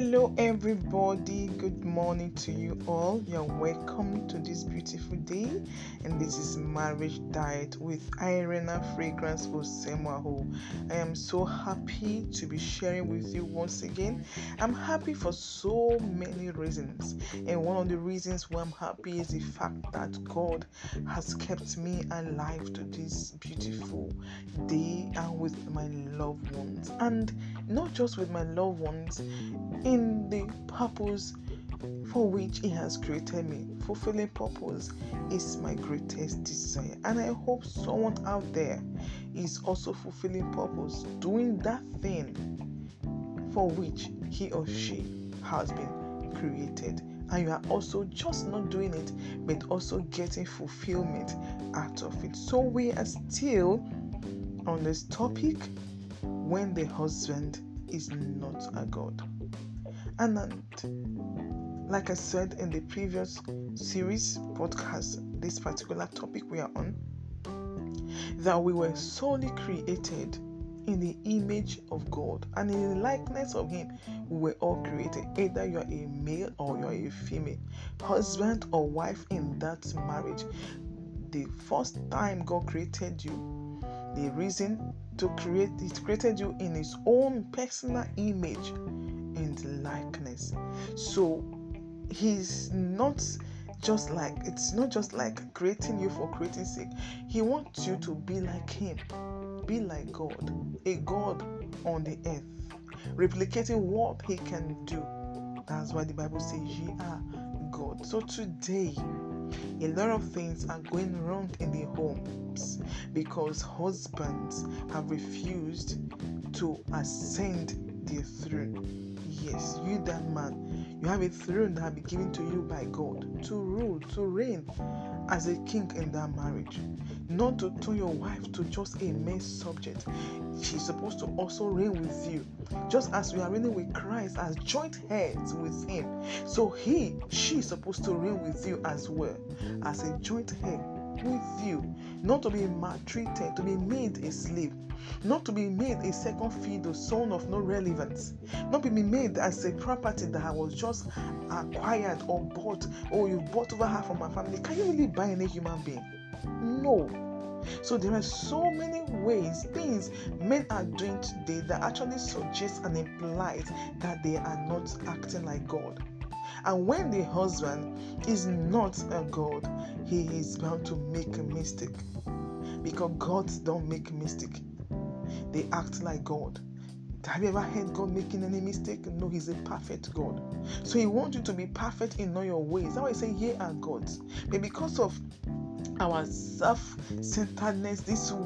Hello, everybody. Good morning to you all. You're welcome to this beautiful day, and this is Marriage Diet with Irena Fragrance for Osemaho. I am so happy to be sharing with you once again. I'm happy for so many reasons, and one of the reasons why I'm happy is the fact that God has kept me alive to this beautiful day and with my loved ones, and not just with my loved ones in the purpose for which He has created me. Fulfilling purpose is my greatest desire, and I hope someone out there is also fulfilling purpose, doing that thing for which he or she has been created. And you are also just not doing it, but also getting fulfillment out of it. So, we are still on this topic when the husband is not a God. And like I said in the previous series podcast, this particular topic we are on, that we were solely created in the image of God and in the likeness of Him, we were all created. Either you are a male or you are a female, husband or wife in that marriage. The first time God created you, the reason to create it created you in His own personal image and likeness. So he's not just like it's not just like creating you for creating sake. He wants you to be like him. Be like God, a God on the earth, replicating what he can do. That's why the Bible says ye are God. So today a lot of things are going wrong in the homes because husbands have refused to ascend their throne Yes, you, that man, you have a throne that has been given to you by God to rule, to reign as a king in that marriage. Not to turn your wife to just a mere subject. She's supposed to also reign with you, just as we are reigning with Christ as joint heads with Him. So he, she is supposed to reign with you as well as a joint head with you, not to be maltreated, to be made a slave, not to be made a second fiddle, son of no relevance, not to be made as a property that I was just acquired or bought, oh, or you bought over half of my family. Can you really buy any human being? No. So there are so many ways, things men are doing today that actually suggest and implies that they are not acting like God. And when the husband is not a God, he is bound to make a mistake. Because gods don't make mistake. They act like God. Have you ever heard God making any mistake? No, He's a perfect God. So He wants you to be perfect in all your ways. That's why I say, Ye are gods. But because of our self centeredness, this will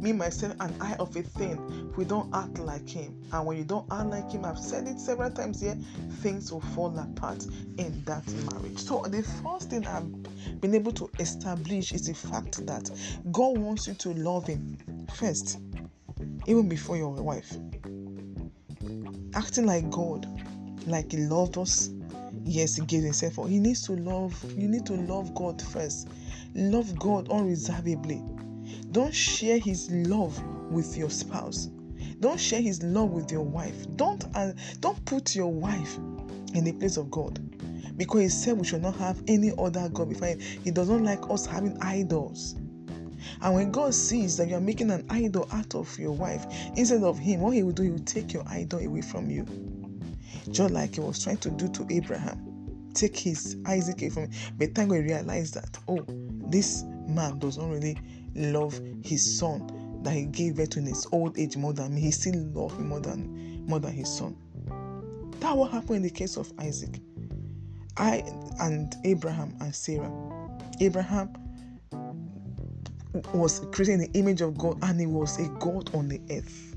me, myself, and I of a thing, we don't act like Him. And when you don't act like Him, I've said it several times here, things will fall apart in that marriage. So, the first thing I've been able to establish is the fact that God wants you to love Him first, even before your wife. Acting like God, like He loved us. Yes, He gave Himself for. He needs to love. You need to love God first. Love God unreservedly don't share his love with your spouse. Don't share his love with your wife. Don't uh, don't put your wife in the place of God. Because he said we should not have any other God before him. He doesn't like us having idols. And when God sees that you are making an idol out of your wife instead of him, what he will do, he will take your idol away from you. Just like he was trying to do to Abraham. Take his Isaac away from him. But thank God he realized that, oh, this man does not really love his son that he gave birth to in his old age more than me. He still loved him more than more than his son. That what happened in the case of Isaac. I and Abraham and Sarah. Abraham was created in the image of God and he was a God on the earth.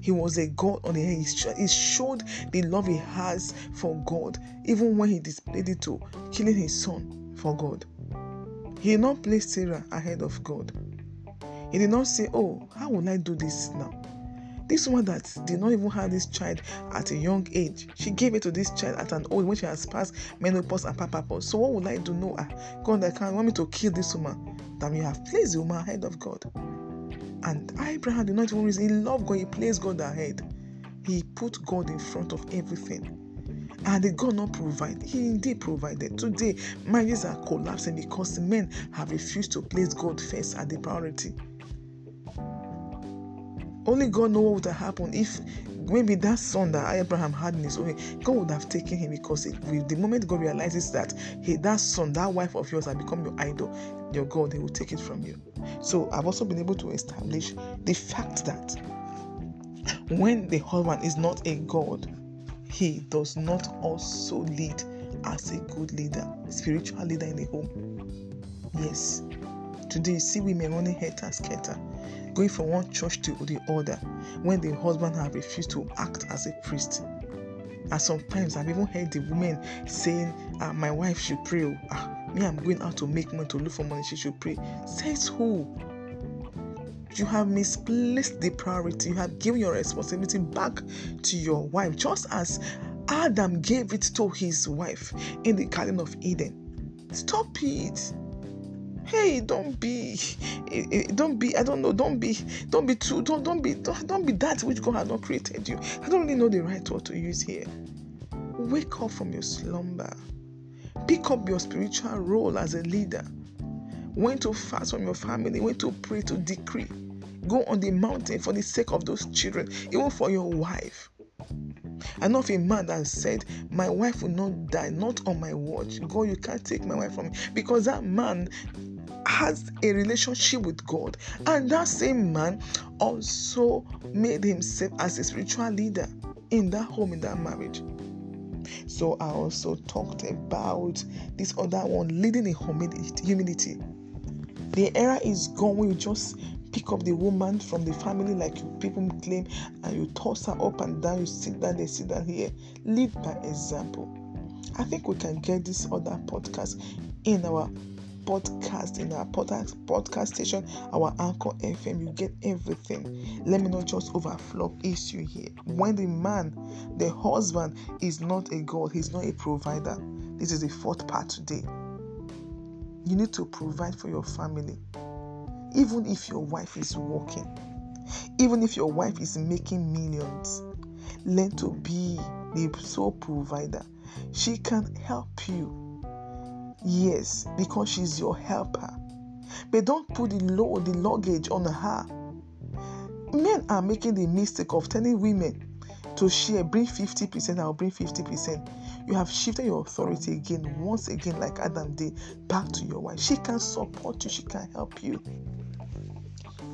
He was a God on the earth. He showed the love he has for God, even when he displayed it to killing his son for God. He did not place Sarah ahead of God. He did not say, Oh, how will I do this now? This woman that did not even have this child at a young age, she gave it to this child at an old when she has passed menopause and papapause. So what will I do? No, ah, God, I can't want me to kill this woman. That you have placed the woman ahead of God. And Abraham did not even reason. He loved God, he placed God ahead. he put God in front of everything. And did God not provide? He indeed provided. Today, marriages are collapsing because men have refused to place God first as the priority. Only God knows what would have happened if maybe that son that Abraham had in his own, God would have taken him because it, the moment God realizes that hey, that son, that wife of yours has become your idol, your God, he will take it from you. So I've also been able to establish the fact that when the husband is not a God, he does not also lead as a good leader, spiritual leader in the home. Yes. Today, you see women running head and scatter going from one church to the other when the husband have refused to act as a priest. And sometimes I've even heard the women saying, ah, My wife should pray. Oh, ah, me, I'm going out to make money to look for money. She should pray. Says who? You have misplaced the priority. You have given your responsibility back to your wife, just as Adam gave it to his wife in the Garden of Eden. Stop it. Hey don't be eh, eh, don't be i don't know don't be don't be too don't don't be don't, don't be that which god has not created you. I don't really know the right word to use here. Wake up from your slumber. Pick up your spiritual role as a leader. When to fast from your family when to pray to decree go on the mountain for the sake of those children even for your wife I know of a man that said, My wife will not die, not on my watch. God, you can't take my wife from me. Because that man has a relationship with God. And that same man also made himself as a spiritual leader in that home, in that marriage. So I also talked about this other one leading in humility. The era is gone you just pick up the woman from the family like you people claim and you toss her up and down, you sit down, they sit down here. Lead by example. I think we can get this other podcast in our podcast in our podcast podcast station, our Anchor FM. You get everything. Let me not just overflow issue here. When the man, the husband, is not a God, he's not a provider. This is the fourth part today. You need to provide for your family, even if your wife is working, even if your wife is making millions. Learn to be the sole provider. She can help you Yes, because she's your helper. But don't put the load, the luggage on her. Men are making the mistake of telling women to share, bring 50%, I'll bring 50%. You have shifted your authority again, once again, like Adam did, back to your wife. She can support you, she can help you.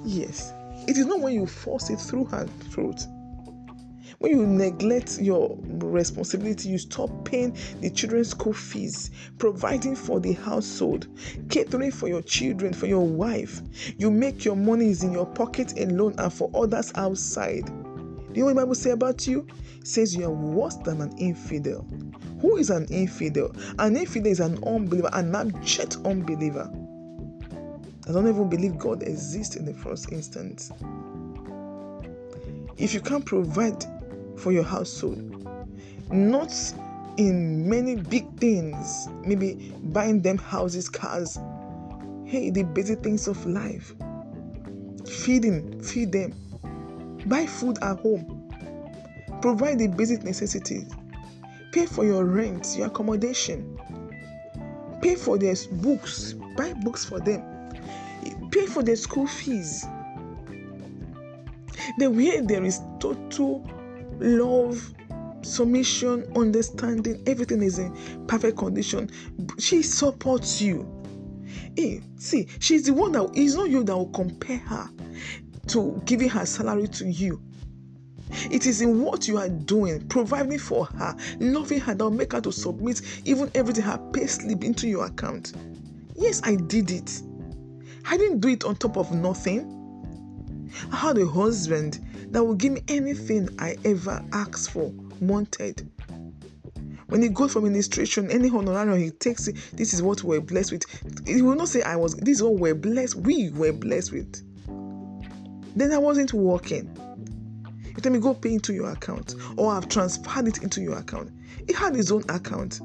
Yes, it is not when you force it through her throat. When you neglect your responsibility, you stop paying the children's school fees, providing for the household, catering for your children, for your wife. You make your money is in your pocket alone and for others outside. Do you know what the Bible say about you? It says you are worse than an infidel. Who is an infidel? An infidel is an unbeliever, an abject unbeliever. I don't even believe God exists in the first instance. If you can't provide for your household. Not in many big things, maybe buying them houses, cars. Hey, the basic things of life. Feeding, feed them. Buy food at home. Provide the basic necessities. Pay for your rent, your accommodation. Pay for their books. Buy books for them. For the school fees. The way there is total love, submission, understanding, everything is in perfect condition. She supports you. Hey, see, she's the one that is not you that will compare her to giving her salary to you. It is in what you are doing, providing for her, loving her that will make her to submit even everything her pay slip into your account. Yes, I did it. I didn't do it on top of nothing. I had a husband that will give me anything I ever asked for, wanted. When he goes for ministration, any honorarium he takes it, this is what we're blessed with. He will not say I was this is what we're blessed, we were blessed with. Then I wasn't working. You tell me go pay into your account, or I've transferred it into your account. He had his own account.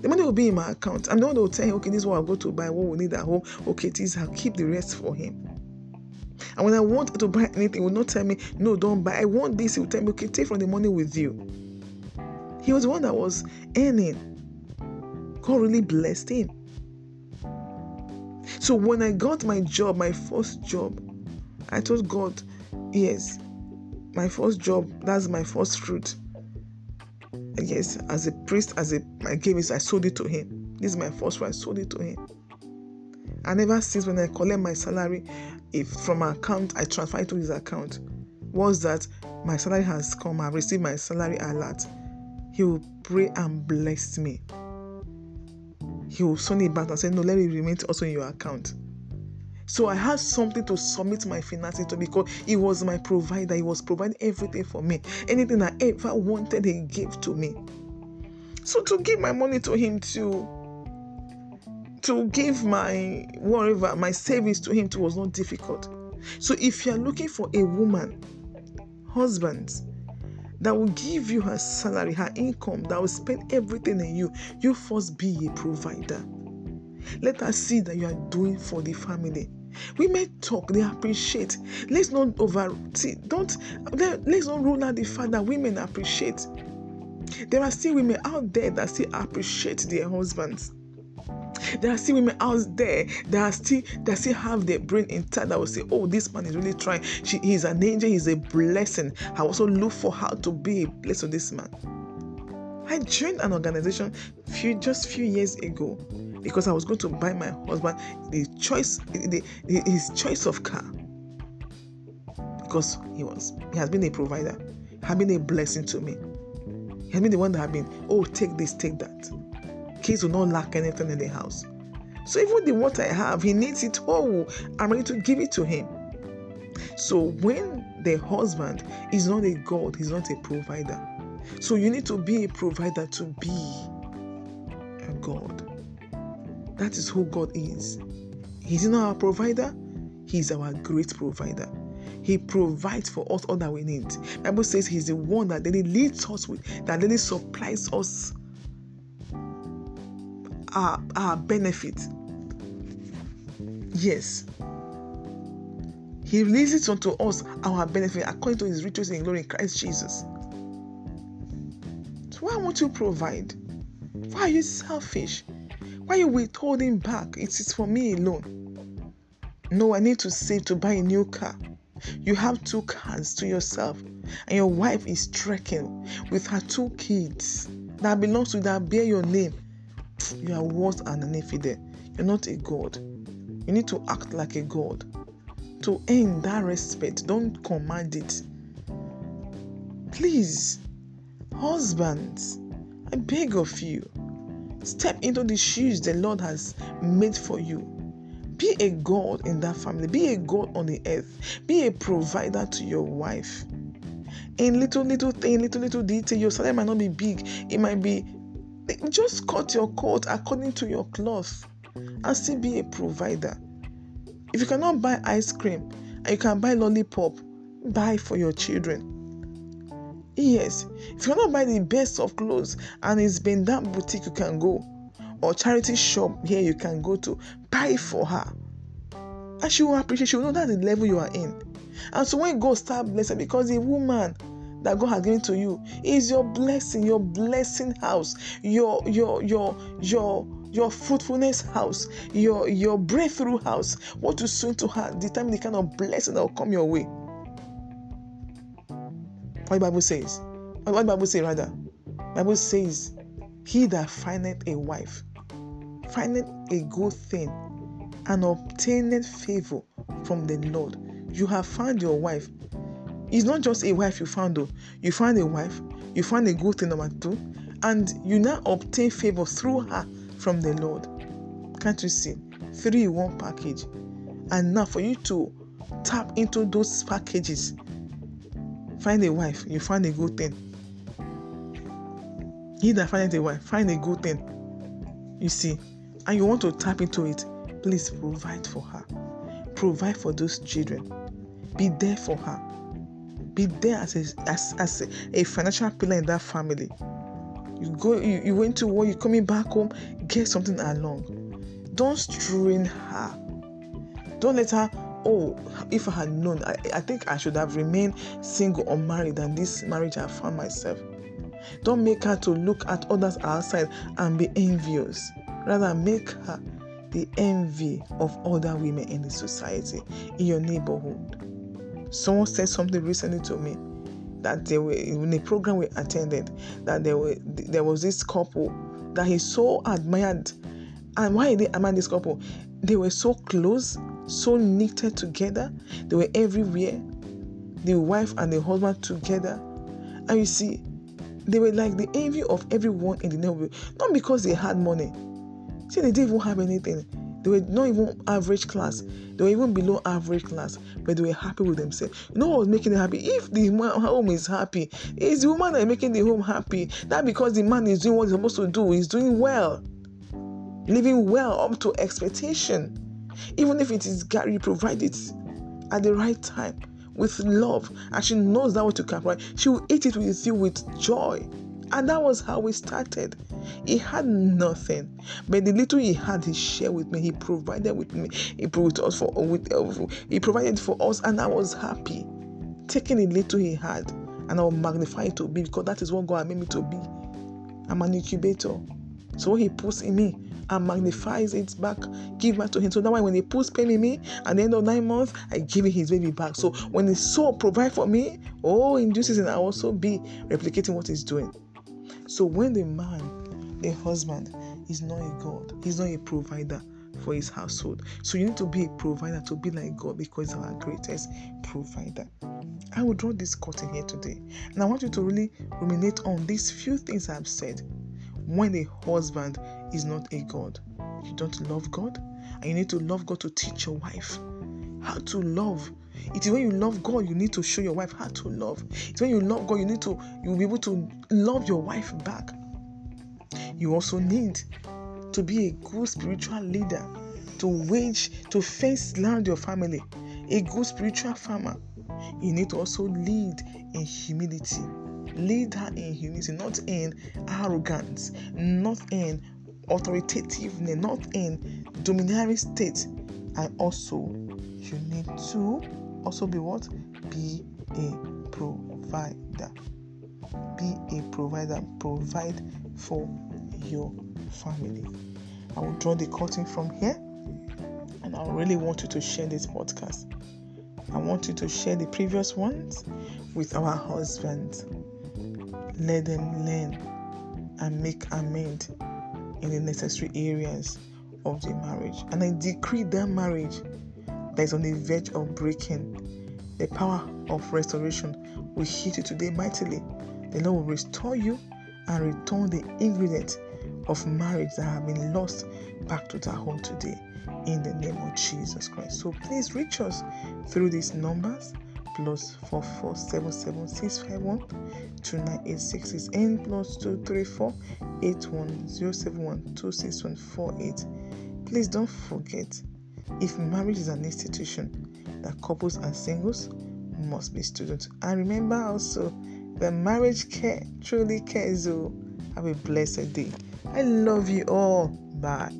The money will be in my account. I'm the one that will tell him, okay, this is what I'll go to buy, what we need at home. Okay, this I'll keep the rest for him. And when I want to buy anything, he will not tell me, no, don't buy. I want this. He will tell me, okay, take from the money with you. He was the one that was earning. God really blessed him. So when I got my job, my first job, I told God, yes, my first job, that's my first fruit. Yes, as a priest, as a I gave it, I sold it to him. This is my first one, I sold it to him. And ever since when I collect my salary, if from my account I transfer it to his account, was that my salary has come, I've received my salary alert. He will pray and bless me. He will send it back and say, No, let it remain also in your account. So I had something to submit my finances to because he was my provider. He was providing everything for me. Anything I ever wanted, he gave to me. So to give my money to him to to give my whatever my savings to him too was not difficult. So if you are looking for a woman, husband, that will give you her salary, her income, that will spend everything in you, you first be a provider. Let us see that you are doing for the family. Women talk, they appreciate. Let's not over see, don't let, let's not rule out the fact that women appreciate. There are still women out there that still appreciate their husbands. There are still women out there that are still that still have their brain intact that will say, "Oh, this man is really trying. She is an angel. He's a blessing." I also look for how to be a blessing to this man. I joined an organization few just few years ago because I was going to buy my husband the choice, the, the, his choice of car. Because he was, he has been a provider, has been a blessing to me. He has been the one that has been, oh, take this, take that. Kids will not lack anything in the house. So even the what I have, he needs it. Oh, I'm ready to give it to him. So when the husband is not a God, he's not a provider. So you need to be a provider to be a God. That is who God is. He's not our provider, He's our great provider. He provides for us all that we need. Bible says He's the one that really leads us with, that really supplies us our, our benefit. Yes. He releases unto us our benefit according to his riches in glory in Christ Jesus. So why won't you provide? Why are you selfish? Why are you withholding back? It is for me alone. No, I need to save to buy a new car. You have two cars to yourself, and your wife is trekking with her two kids that belongs to that bear your name. You are worse than an infidel. You're not a God. You need to act like a God. To earn that respect, don't command it. Please, husbands, I beg of you, Step into the shoes the Lord has made for you. Be a God in that family. Be a God on the earth. Be a provider to your wife. In little, little thing, little, little detail, your salary might not be big. It might be just cut your coat according to your cloth and still be a provider. If you cannot buy ice cream and you can buy lollipop, buy for your children. Yes, if you cannot buy the best of clothes and it's been that boutique you can go or charity shop here you can go to, buy for her. And she will appreciate, she will know that the level you are in. And so when God start blessing, because the woman that God has given to you is your blessing, your blessing house, your your your your your fruitfulness house, your your breakthrough house. What you sow into her determine the kind of blessing that will come your way. What the Bible says. What the Bible says rather. Bible says, He that findeth a wife findeth a good thing and obtaineth favor from the Lord. You have found your wife. It's not just a wife you found though. You found a wife, you found a good thing number two, and you now obtain favor through her from the Lord. Can't you see? Three one package. And now for you to tap into those packages Find a wife, you find a good thing. He that findeth a wife, find a good thing. You see, and you want to tap into it, please provide for her. Provide for those children. Be there for her. Be there as a, as, as a, a financial pillar in that family. You go, you, you went to work, you're coming back home, get something along. Don't strain her. Don't let her oh, if I had known, I, I think I should have remained single or married than this marriage I found myself. Don't make her to look at others outside and be envious. Rather, make her the envy of other women in the society, in your neighborhood. Someone said something recently to me that they were in a program we attended that there were there was this couple that he so admired. And why did he admire this couple? They were so close, so knitted together. They were everywhere. The wife and the husband together. And you see, they were like the envy of everyone in the neighborhood. Not because they had money. See, they didn't even have anything. They were not even average class. They were even below average class, but they were happy with themselves. You know what was making them happy? If the home is happy, it's the woman that is making the home happy. That because the man is doing what he's supposed to do, he's doing well, living well up to expectation. Even if it is Gary provided at the right time with love, and she knows that what to capture, she will eat it with you with joy. And that was how we started. He had nothing, but the little he had, he shared with me. He provided with me. He provided us for with uh, he provided for us, and I was happy. Taking the little he had, and I will magnify it to be because that is what God made me to be. I'm an incubator. So He puts in me, and magnifies it back, give back to him. So that way when he puts pain in me at the end of nine months, I give him his baby back. So when he so provide for me, oh in due season I also be replicating what he's doing. So when the man, a husband, is not a God, he's not a provider for his household. So you need to be a provider to be like God because our greatest provider. I will draw this curtain here today. And I want you to really ruminate on these few things I've said. When a husband is not a God, you don't love God, and you need to love God to teach your wife how to love it is when you love God, you need to show your wife how to love. It's when you love God, you need to you'll be able to love your wife back. You also need to be a good spiritual leader, to wage, to face land your family, a good spiritual farmer. You need to also lead in humility. Lead her in humility, not in arrogance, not in authoritativeness, not in domineering state. And also, you need to also be what? Be a provider. Be a provider. Provide for your family. I will draw the curtain from here and I really want you to share this podcast. I want you to share the previous ones with our husbands. Let them learn and make amend in the necessary areas of the marriage. And I decree that marriage that is on the verge of breaking. The power of restoration will hit you today mightily. The Lord will restore you and return the ingredients of marriage that have been lost back to their home today in the name of Jesus Christ. So please reach us through these numbers plus four four seven seven six five one two nine eight six six and plus two three four eight one zero seven one two six one four eight. Please don't forget if marriage is an institution, that couples and singles must be students. And remember also, the marriage care truly cares. Oh, have a blessed day. I love you all. Bye.